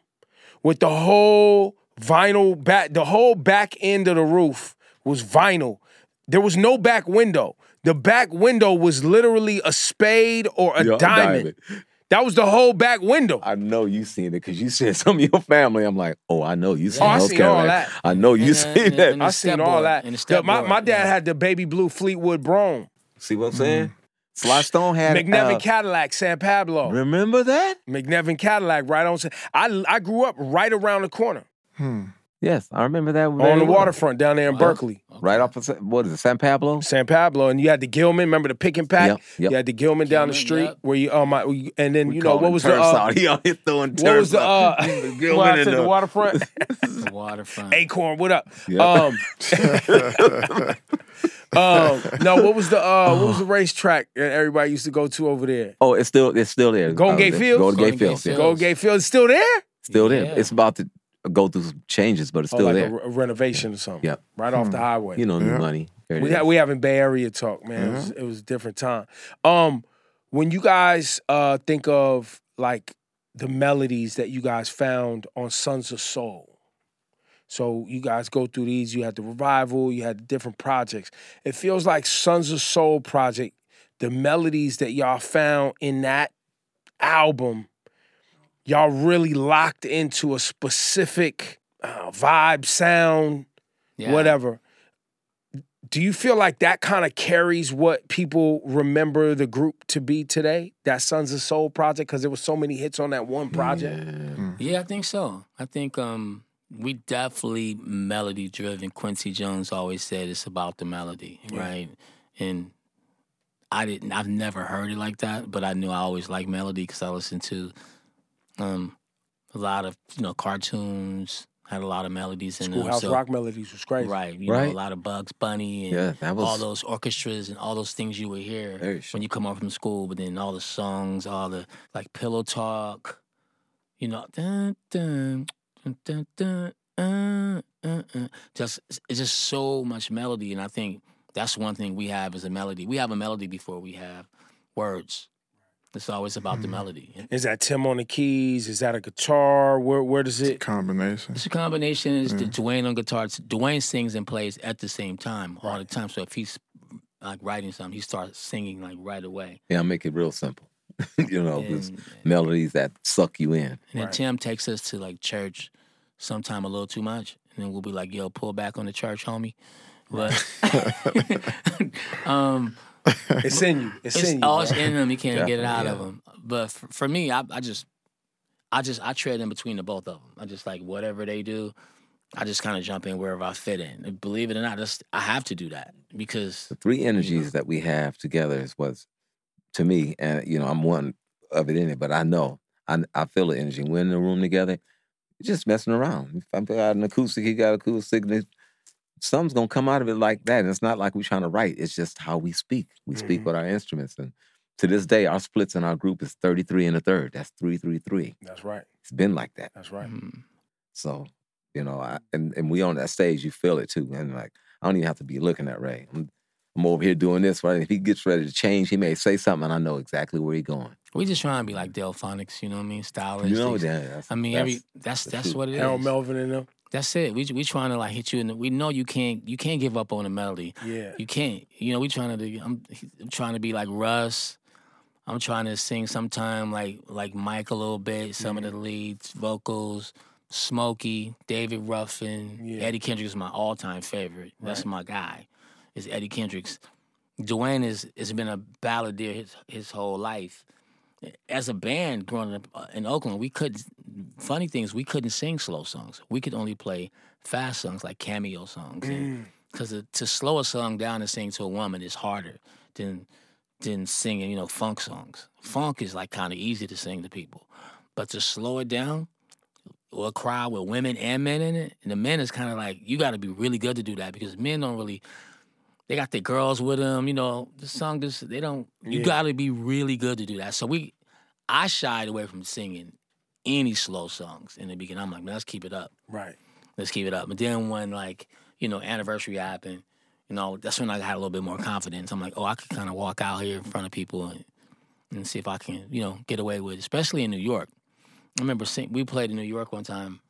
with the whole vinyl back. The whole back end of the roof was vinyl. There was no back window. The back window was literally a spade or a Yeah, diamond. That was the whole back window. I know you seen it because you said (laughs) some of your family. I'm like, oh, I know you seen Oh, I seen all that. I know you And, seen and- that. and I seen all board, that. and the The- step my, my dad yeah. had the baby blue Fleetwood Brougham. See what I'm saying? Sly Stone had McNevin uh, Cadillac, San Pablo. Remember that? McNevin Cadillac, right on. I I grew up right around the corner Yes, I remember that. on the well. waterfront down there in Berkeley, Right off of what is it, San Pablo? San Pablo, and you had the Gilman. Remember the pick and pack? Yep, yep. You had the Gilman down the street yep. where you um, I, and then We you know what was the Turfs uh. He out here (laughs) throwing what was the out. uh, (laughs) Gilman what I said, the the- waterfront? (laughs) The waterfront. Acorn, what up? Yep. Um, um, no, what was the uh, what was the racetrack that everybody used to go to over there? Oh, it's still it's still there. Golden Uh, Gate Fields? Golden Gate Golden Gate Fields. Yeah. Gold Gate Field is still there? Still there. It's about to go through some changes, but it's Oh, still like there. a, re- renovation or something. Yep. Right off the highway. you know, new Yeah. money. There We is. ha- we having Bay Area talk, man. It, was, it was a different time. Um, when you guys uh think of like the melodies that you guys found on Sons of Soul. So you guys go through these. You had the revival. You had the different projects. It feels like Sons of Soul project. The melodies that y'all found in that album, y'all really locked into a specific uh, vibe, sound, Yeah. whatever. Do you feel like that kind of carries what people remember the group to be today? That Sons of Soul project because there was so many hits on that one project. Yeah, I think so. I think um, we definitely melody driven. Quincy Jones always said it's about the melody, right? And I didn't. I've never heard it like that, but I knew I always liked melody because I listened to um, a lot of you know cartoons. Had a lot of melodies in them. Schoolhouse so- Rock melodies was crazy. Right, you know, a lot of Bugs Bunny and Yeah, that was- all those orchestras and all those things you would hear Very when you come home from school. But then all the songs, all the like pillow talk, you know, dun, dun, dun, dun, dun, uh, uh, uh. just it's just so much melody, and I think that's one thing we have is a melody. We have a melody before we have words. It's always about the melody. Is that Tim on the keys? Is that a guitar? Where where does it? It's Combination. It's a combination. It's the D'wayne on guitar. It's- D'wayne sings and plays at the same time all the time. So if he's like writing something, he starts singing like right away. Yeah, I'll make it real simple. (laughs) you know, just And, melodies that suck you in. and then Tim takes us to like church sometime a little too much. And then we'll be like, yo, pull back on the church, homie. But (laughs) (laughs) um, (laughs) It's in you. It's, it's in you. all bro. it's in him. He can't get it out Definitely, of him. But for, for me, I, I just, I just, I tread in between the both of them. I just like whatever they do. I just kind of jump in wherever I fit in. And believe it or not, just I have to do that because The three energies that we have together is what's to me, and you know, I'm one of it in it, but I know I I feel the energy. We're in the room together, just messing around. If I've got an acoustic, he got acoustic, and it- something's gonna come out of it like that. And it's not like we're trying to write, it's just how we speak. We speak Mhm. with our instruments. And to this day, our splits in our group is 33 and a third. That's three, three, three. That's right. It's been like that. That's right. mm, So, you know, I, and, and we on that stage, you feel it too. And like, I don't even have to be looking at Ray. I'm, I'm over here doing this, right? If he gets ready to change, he may say something and I know exactly where he's going. we just trying to be like Delfonics, you know what I mean? Stylish. You know things. that. I mean, that's, every that's the that's truth. what it is. Harold Melvin and them. That's it. We we trying to like hit you in the. We know you can't you can't give up on the melody. Yeah. You can't. You know, we trying to. I'm, I'm trying to be like Russ. I'm trying to sing sometime like like Mike a little bit. Some of the leads, vocals, Smokey, David Ruffin, Yeah. Eddie Kendricks is my all time favorite. That's my guy. Is Eddie Kendricks. D'wayne is has been a balladeer his his whole life. As a band growing up uh, in Oakland, we couldn't funny things we couldn't sing slow songs. We could only play fast songs like cameo songs. Because to slow a song down and sing to a woman is harder than than singing, you know, funk songs. Funk is like kind of easy to sing to people, but to slow it down, or a crowd with women and men in it, and the men is kind of like you got to be really good to do that because men don't really. They got their girls with them, you know. The song just they don't. You Yeah. got to be really good to do that. So we, I shied away from singing any slow songs in the beginning. I'm like, man, let's keep it up. Right. Let's keep it up. But then when like you know anniversary happened, you know that's when I had a little bit more confidence. I'm like, oh, I could kind of walk out here in front of people and and see if I can you know get away with, it, especially in New York. I remember sing, we played in New York one time.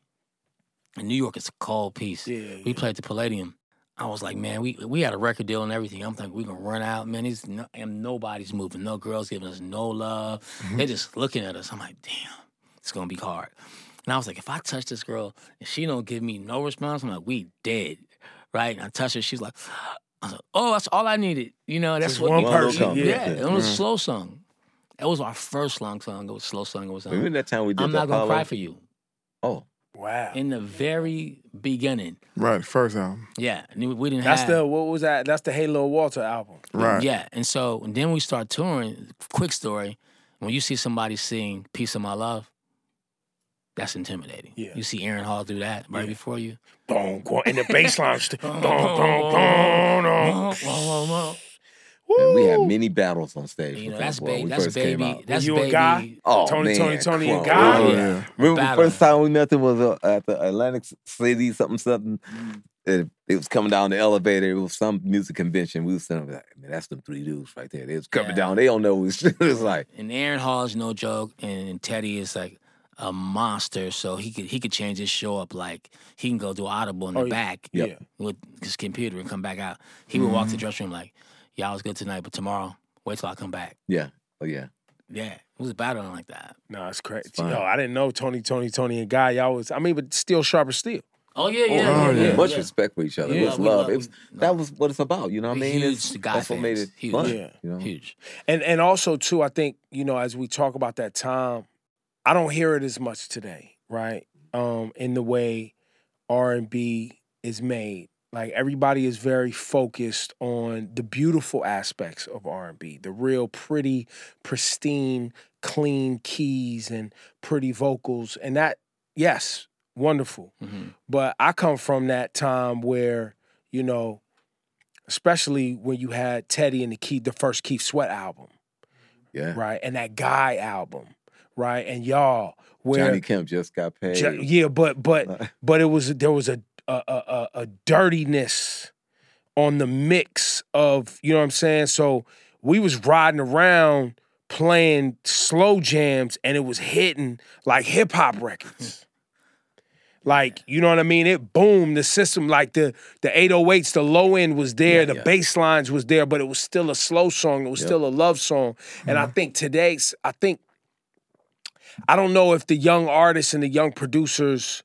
And New York is a cold piece. Yeah, We yeah. played the Palladium. I was like, man, we we had a record deal and everything. I'm thinking we gonna run out, man. These no, and nobody's moving. No girls giving us no love. They're just looking at us. I'm like, damn, it's gonna be hard. And I was like, if I touch this girl and she don't give me no response, I'm like, we dead, right? And I touch her. She's like, I was like, oh, that's all I needed. You know, that's Just what one person, Yeah, yeah. it was a slow song. It was our first long song. It was a slow song. It was. Um, Remember that time we did I'm not gonna Apollo? cry for you. Oh, Wow. In the very beginning, Right, first album. yeah, we didn't That's have. That's the what was that? That's the Halo Walter album. Right. Yeah, and so and then we start touring. Quick story: when you see somebody sing "Piece of My Love," that's intimidating. Yeah. You see Aaron Hall do that right Yeah. before you. Boom, boom, and the bass line. st- (laughs) (laughs) boom, boom, boom, boom. Man, we had many battles on stage. You know, before- that's when baby. we That's first came baby. out. That's you baby. and Guy? Oh, Tony, man, Tony, Tony, and come Guy. Oh, yeah. yeah. Remember Battling. the first time we met them was uh, at the Atlantic City, something, something. It, it was coming down the elevator. It was some music convention. We was sitting there like, man, that's them three dudes right there. They was coming Yeah. down. They don't know who it's, it's like. And Aaron Hall is no joke, and Teddy is like a monster. So he could he could change his show up like he can go do audible in the Oh, yeah. back Yep. Mm-hmm. with his computer and come back out. He would walk to the dressing room like, "Y'all was good tonight, but tomorrow, wait till I come back." Yeah. Oh yeah. Yeah, it was battling like that. No, it's crazy. fine. Yo, I didn't know Tony, Toni, Toné, and Guy. Y'all was. I mean, but still sharper as steel. Oh yeah, yeah, oh, yeah, yeah. yeah. Much yeah. respect for each other. Yeah, it was love. love- It was no. that was what it's about. You know what I mean? Huge It's- Guy that's what made it fans. Huge. fun. Yeah. You know? Huge. And and also too, I think you know as we talk about that time, I don't hear it as much today, right? Um, in the way R and B is made, like everybody is very focused on the beautiful aspects of R and B, the real pretty, pristine, clean keys and pretty vocals, and that yes, wonderful. hmm But I come from that time where, you know, especially when you had Teddy and the Keith, the first Keith Sweat album, Yeah. right? And that Guy album, right? And y'all, where Johnny Kemp just got paid. Yeah, but but (laughs) but it was there was a a, a a- a dirtiness on the mix of you know what I'm saying. So we was riding around playing slow jams, and it was hitting like hip hop records. (laughs) Like you know what I mean? It boomed the system. Like the the 808s, the low end was there, Yeah, the yeah. bass lines was there, but it was still a slow song. It was Yep. still a love song. And I mm-hmm. think today's, I think I don't know if the young artists and the young producers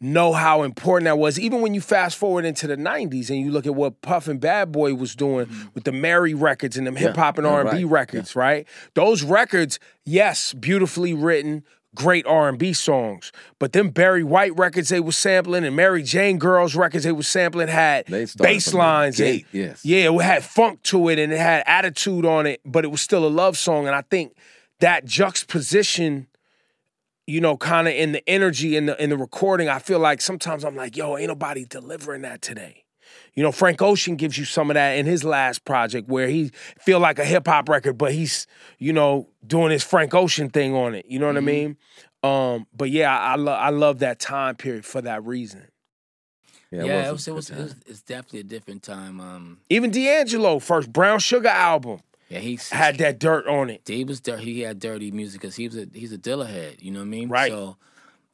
know how important that was. Even when you fast forward into the '90s and you look at what Puff and Bad Boy was doing with the Mary records and them hip hop and R and B records, right? Those records, yes, beautifully written. Great R and B songs, but them Barry White records they was sampling and Mary Jane Girls records they was sampling had bass lines and yes. yeah, it had funk to it and it had attitude on it, but it was still a love song. And I think that juxtaposition, you know, kind of in the energy in the in the recording, I feel like sometimes I'm like, yo, ain't nobody delivering that today. You know, Frank Ocean gives you some of that in his last project where he feel like a hip hop record, but he's, you know, doing his Frank Ocean thing on it. You know what I mean? Um, but yeah, I, I love I love that time period for that reason. Yeah, a it was it good was, it was it's definitely a different time. Um, Even D'Angelo, first Brown Sugar album, yeah, he's had that dirt on it. he was he had dirty music because he was a he's a Dilla head. You know what I mean? Right. So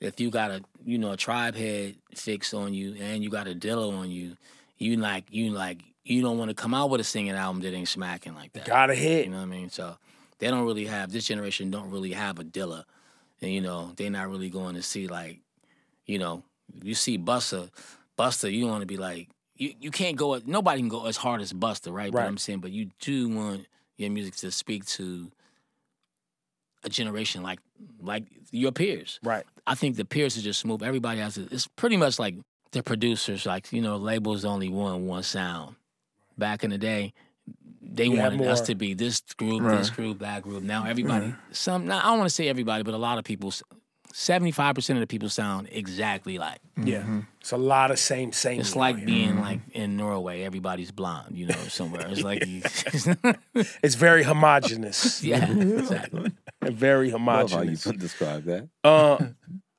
if you got a you know a tribe head fix on you and you got a Dilla on you, you like you like you don't want to come out with a singing album that ain't smacking like that. Got a hit. You know what I mean? So they don't really have this generation don't really have a Dilla, and you know they're not really going to see like, you know, you see Busta, Busta, you want to be like you you can't go nobody can go as hard as Busta, right? But Right. I'm saying, but you do want your music to speak to a generation like like your peers. Right. I think the peers are just smooth. Everybody has a, it's pretty much like the producers, like you know, labels only want one sound. Back in the day, they You had wanted us to be this group, this group, that group. Now mm. everybody, some, now, I don't want to say everybody, but a lot of people, seventy five percent of the people sound exactly like. Yeah. It's a lot of same same. It's like here. being like in Norway, everybody's blonde, you know, somewhere. It's (laughs) like, (laughs) It's very homogenous. (laughs) yeah, exactly. very Love how you homogenous. describe that. Uh,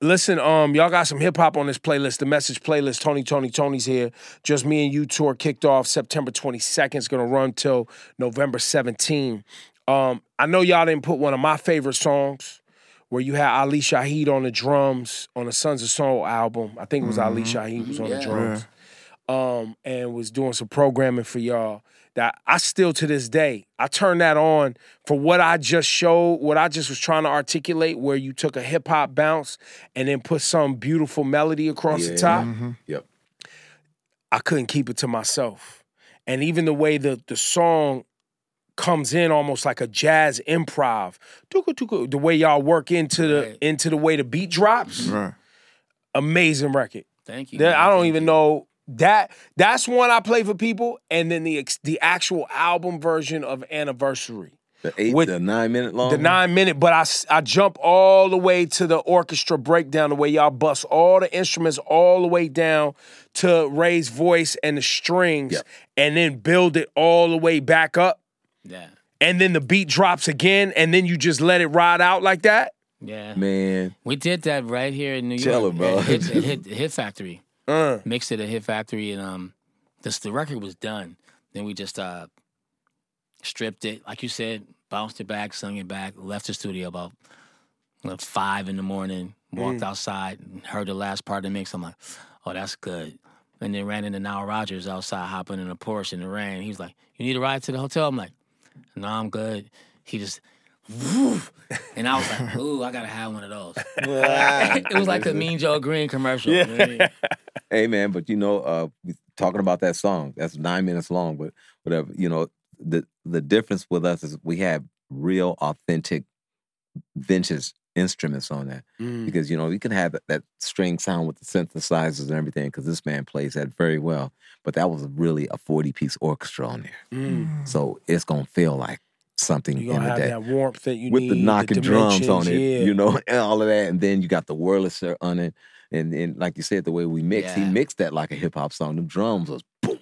listen, um, y'all got some hip hop on this playlist. The message playlist. Tony, Toni, Toné's here. Just me and you tour kicked off September 22nd. It's gonna run till November 17. Um, I know y'all didn't put one of my favorite songs where you had Ali Shaheed on the drums on the Sons of Soul album. I think it was Ali Shaheed was on the drums. Um, and was doing some programming for y'all that I still to this day, I turn that on for what I just showed, what I just was trying to articulate, where you took a hip hop bounce and then put some beautiful melody across the Yeah. top. Yep. I couldn't keep it to myself. And even the way the the song comes in almost like a jazz improv. Tuka, tuka, The way y'all work into the Right. into the way the beat drops. Right. Amazing record. Thank you. Man. I don't Thank even you. know that that's one I play for people, and then the the actual album version of Anniversary, The eight, With- the nine minute long. the nine minute. But I, I jump all the way to the orchestra breakdown, the way y'all bust all the instruments all the way down to Ray's voice and the strings, Yep. and then build it all the way back up, Yeah, and then the beat drops again, and then you just let it ride out like that. yeah. Man, We did that right here in New Tell York. her, bro. At Hit, at Hit, Hit Factory. (laughs) Uh, Mixed it at Hit Factory, and um, this the record was done. Then we just uh, stripped it, like you said, bounced it back, sung it back, left the studio about like, five in the morning. Walked outside, and heard the last part of the mix. I'm like, oh, that's good. And then ran into Nile Rodgers outside, hopping in a Porsche in the rain. He was like, "You need a ride to the hotel?" I'm like, "No, I'm good." He just, woof. and I was like, (laughs) "Ooh, I gotta have one of those." (laughs) it was like a Mean Joe Greene commercial. man. (laughs) hey man, but you know, uh, talking about that song. That's nine minutes long, but whatever. You know, the the difference with us is we have real, authentic, vintage instruments on that. mm, Because you know you can have that, that string sound with the synthesizers and everything. Because this man plays that very well. But that was really a forty piece orchestra on there, mm. so it's gonna feel like something You in the have day. that warmth that you with need the knocking drums on it, yeah. you know, (laughs) and all of that. And then you got the Wurlitzer on it. And and like you said, the way we mix, he mixed that like a hip hop song. The drums was boom.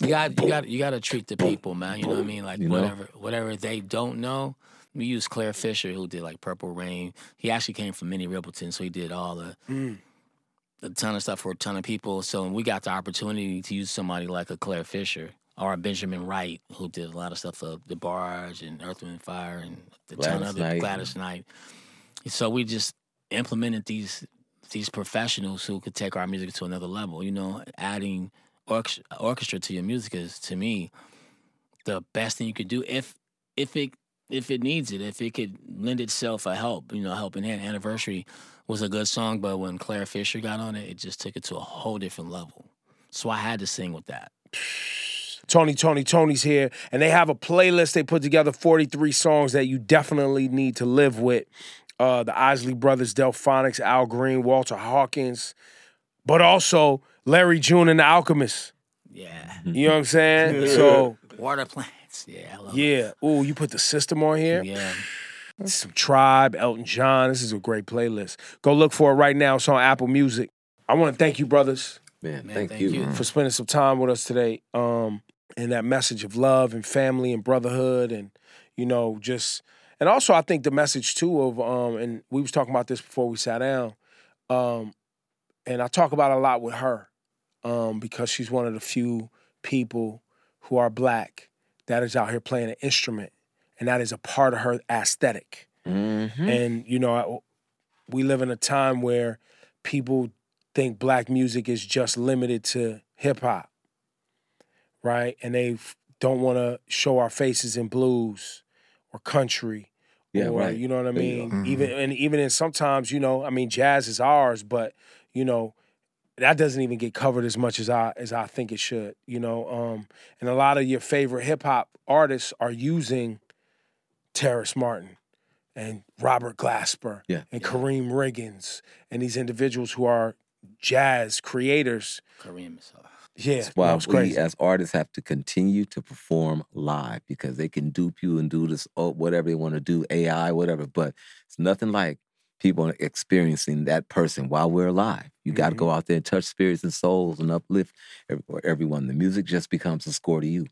You got you got you got to treat the people, man. You know what I mean? Like You know? whatever whatever they don't know. We used Clare Fischer, who did like Purple Rain. He actually came from Minnie Riperton, so he did all the Mm. a ton of stuff for a ton of people. So when we got the opportunity to use somebody like a Clare Fischer or a Benjamin Wright, who did a lot of stuff for the Barge and Earth, Wind, Fire, and the ton of the Knight. Gladys Knight. So we just implemented these these professionals who could take our music to another level. You know, adding orchestra, orchestra to your music is to me the best thing you could do if if it if it needs it, if it could lend itself a help, you know, helping hand. Anniversary was a good song, but when Clare Fischer got on it, it just took it to a whole different level. So I had to sing with that. (sighs) Tony, Toni, Toné's here, and they have a playlist. They put together 43 songs that you definitely need to live with. Uh, the Isley Brothers, Delfonics, Al Green, Walter Hawkins, but also Larry June and the Alchemists. Yeah. You know what I'm saying? (laughs) So, Water plants. Yeah, I love yeah. Ooh, you put the system on here. Yeah. Some Tribe, Elton John. This is a great playlist. Go look for it right now. It's on Apple Music. I want to thank you, brothers. Man, Man, thank, thank you. you. for spending some time with us today. Um, and that message of love and family and brotherhood and you know just and also I think the message too of um and we was talking about this before we sat down. Um, and I talk about it a lot with her um, because she's one of the few people who are black that is out here playing an instrument, and that is a part of her aesthetic. Mhm. And you know, I, we live in a time where people think black music is just limited to hip hop, right? And they don't want to show our faces in blues or country. Yeah, or, right. You know what I mean? go. Mhm. Even and even in sometimes, you know, I mean, jazz is ours, but you know, that doesn't even get covered as much as I as I think it should. You know, um, and a lot of your favorite hip hop artists are using Terrace Martin and Robert Glasper Yeah. and Karriem Riggins and these individuals who are jazz creators. Kareem is hard. Yeah, That's why that was we crazy. as artists have to continue to perform live because they can dupe you and do this oh, whatever they want to do, AI, whatever. But it's nothing like people experiencing that person while we're alive. You got to Mm-hmm. go out there and touch spirits and souls and uplift every- everyone. The music just becomes a score to you.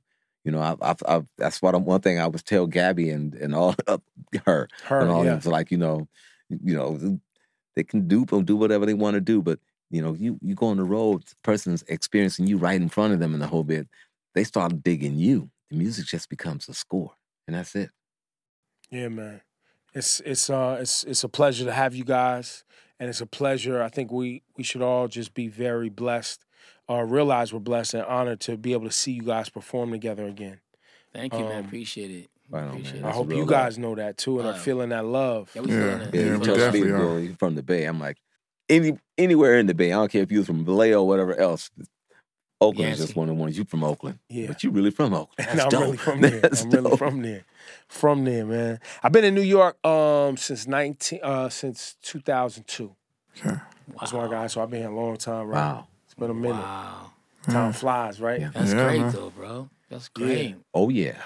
You know, I've, I've, I've, that's what I'm, one thing I was tell Gabby and and all (laughs) her Her, and all yeah. them. It's like you know, you know, they can dupe them, do whatever they want to do, but you know, you you go on the road, the person's experiencing you right in front of them in the whole bit. They start digging you. The music just becomes a score, and that's it. Yeah, man. It's it's uh it's it's a pleasure to have you guys, and it's a pleasure. I think we we should all just be very blessed, uh, realize we're blessed and honored to be able to see you guys perform together again. Thank you, man. Um, Appreciate it. Right on, I hope real you love. guys know that too and are Wow. feeling that love. Yeah, we Yeah. feeling it. Yeah, Yeah, we definitely people are. you're from the Bay. I'm like, any anywhere in the Bay. I don't care if you're from Vallejo or whatever else. Oakland is just one of the ones. You from Oakland, Yeah. but you really from Oakland. (laughs) And That's I'm dope. really from (laughs) there. That's I'm really dope. from there. From there, man. I've been in New York um since nineteen uh since two thousand two. Okay. That's when I got so I've been here a long time, right? Wow. It's been a minute. Wow. Time flies, right? Yeah. That's Yeah, great man. though, bro. That's great. Oh yeah,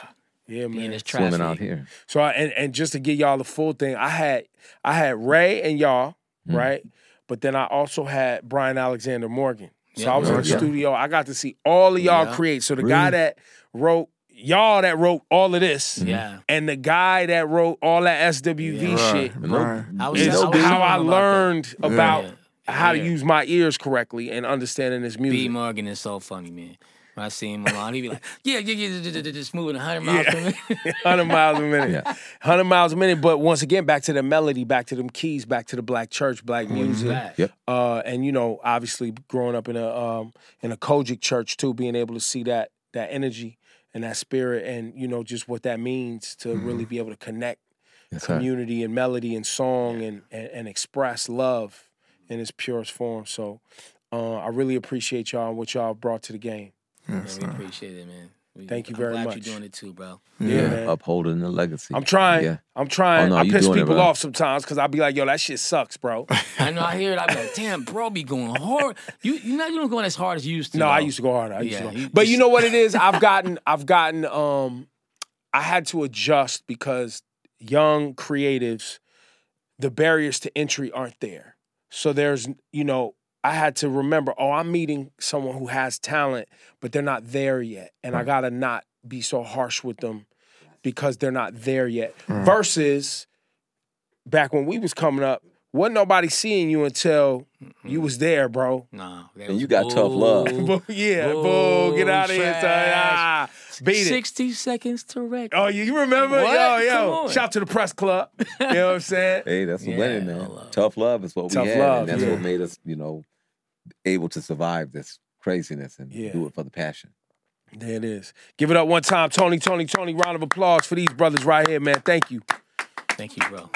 Yeah, Being man. this traffic. swimming out here. So I, and and just to give y'all the full thing, I had I had Ray and y'all, Mm. right? But then I also had Brian Alexander Morgan. So Yeah, I was in the okay. studio. I got to see all of y'all Yeah. create. So the guy that wrote y'all that wrote all of this, mm-hmm. Yeah. and the guy that wrote all that SWV Yeah. shit Right, right. I is I how I him about learned about Yeah. how to Yeah. use my ears correctly and understanding this that. B music. Morgan is so funny, man. When I see him along, he be like, (laughs) "Yeah, yeah, yeah, yeah, yeah, yeah, just moving 100 miles per minute." (laughs) 100 miles a minute. Yeah. 100 miles a minute. But once again, back to the melody, back to them keys, back to the black church, black music. Back. Yep. Uh, and you know, obviously growing up in a um, in a COGIC church too, being able to see that that energy and that spirit, and you know, just what that means to really be able to connect That's right. community and melody and song and, and and express love in its purest form. So, uh, I really appreciate y'all and what y'all brought to the game. Man, we appreciate it, man. We, Thank you I'm very glad much. you're doing it too, bro. Yeah, man. upholding the legacy. I'm trying. Yeah. I'm trying. Oh, no, I piss doing it, people off sometimes because I'll be like, "Yo, that shit sucks, bro." (laughs) I know. I hear it. I be like, "Damn, bro, be going hard." You you not you don't going as hard as you used to. No, I used to go harder. I used Yeah, to go. you- but you you know what it is? I've gotten, I've gotten, um, I had to adjust because young creatives, the barriers to entry aren't there. So there's, you know, I had to remember, oh, I'm meeting someone who has talent, but they're not there yet, and I gotta not be so harsh with them because they're not there yet. Versus back when we was coming up, wasn't nobody seeing you until you was there, bro. Nah, that And you got tough love. bull. (laughs) Boo, yeah, boo, get out of here, son. Ah, beat it. Sixty seconds to wreck. Oh, you you remember? What? Yo, yo. Shout to the press club. You know what I'm (laughs) saying? Hey, that's the Yeah, winning, man. no love. Tough love is what Tough we had, love, and that's yeah. what made us, you know, able to survive this craziness and Yeah. do it for the passion. There it is. Give it up one time, Tony, Toni, Toné. Round of applause for these brothers right here, man. Thank you. Thank you, bro.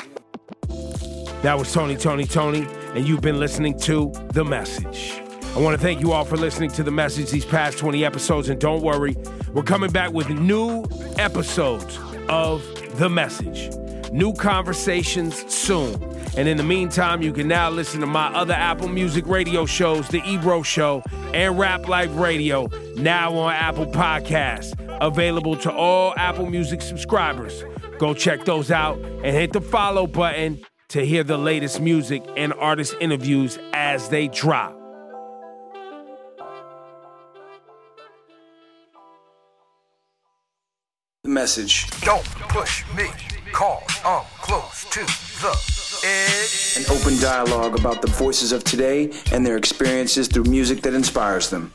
That was Tony, Toni, Toné, and you've been listening to The Message. I want to thank you all for listening to The Message these past 20 episodes, and don't worry, we're coming back with new episodes of The Message. New conversations soon. And in the meantime, you can now listen to my other Apple Music radio shows, The Ebro Show and Rap Life Radio, now on Apple Podcasts, available to all Apple Music subscribers. Go check those out and hit the follow button to hear the latest music and artist interviews as they drop. The message. Don't push me, I'm um, close to the edge. An open dialogue about the voices of today and their experiences through music that inspires them.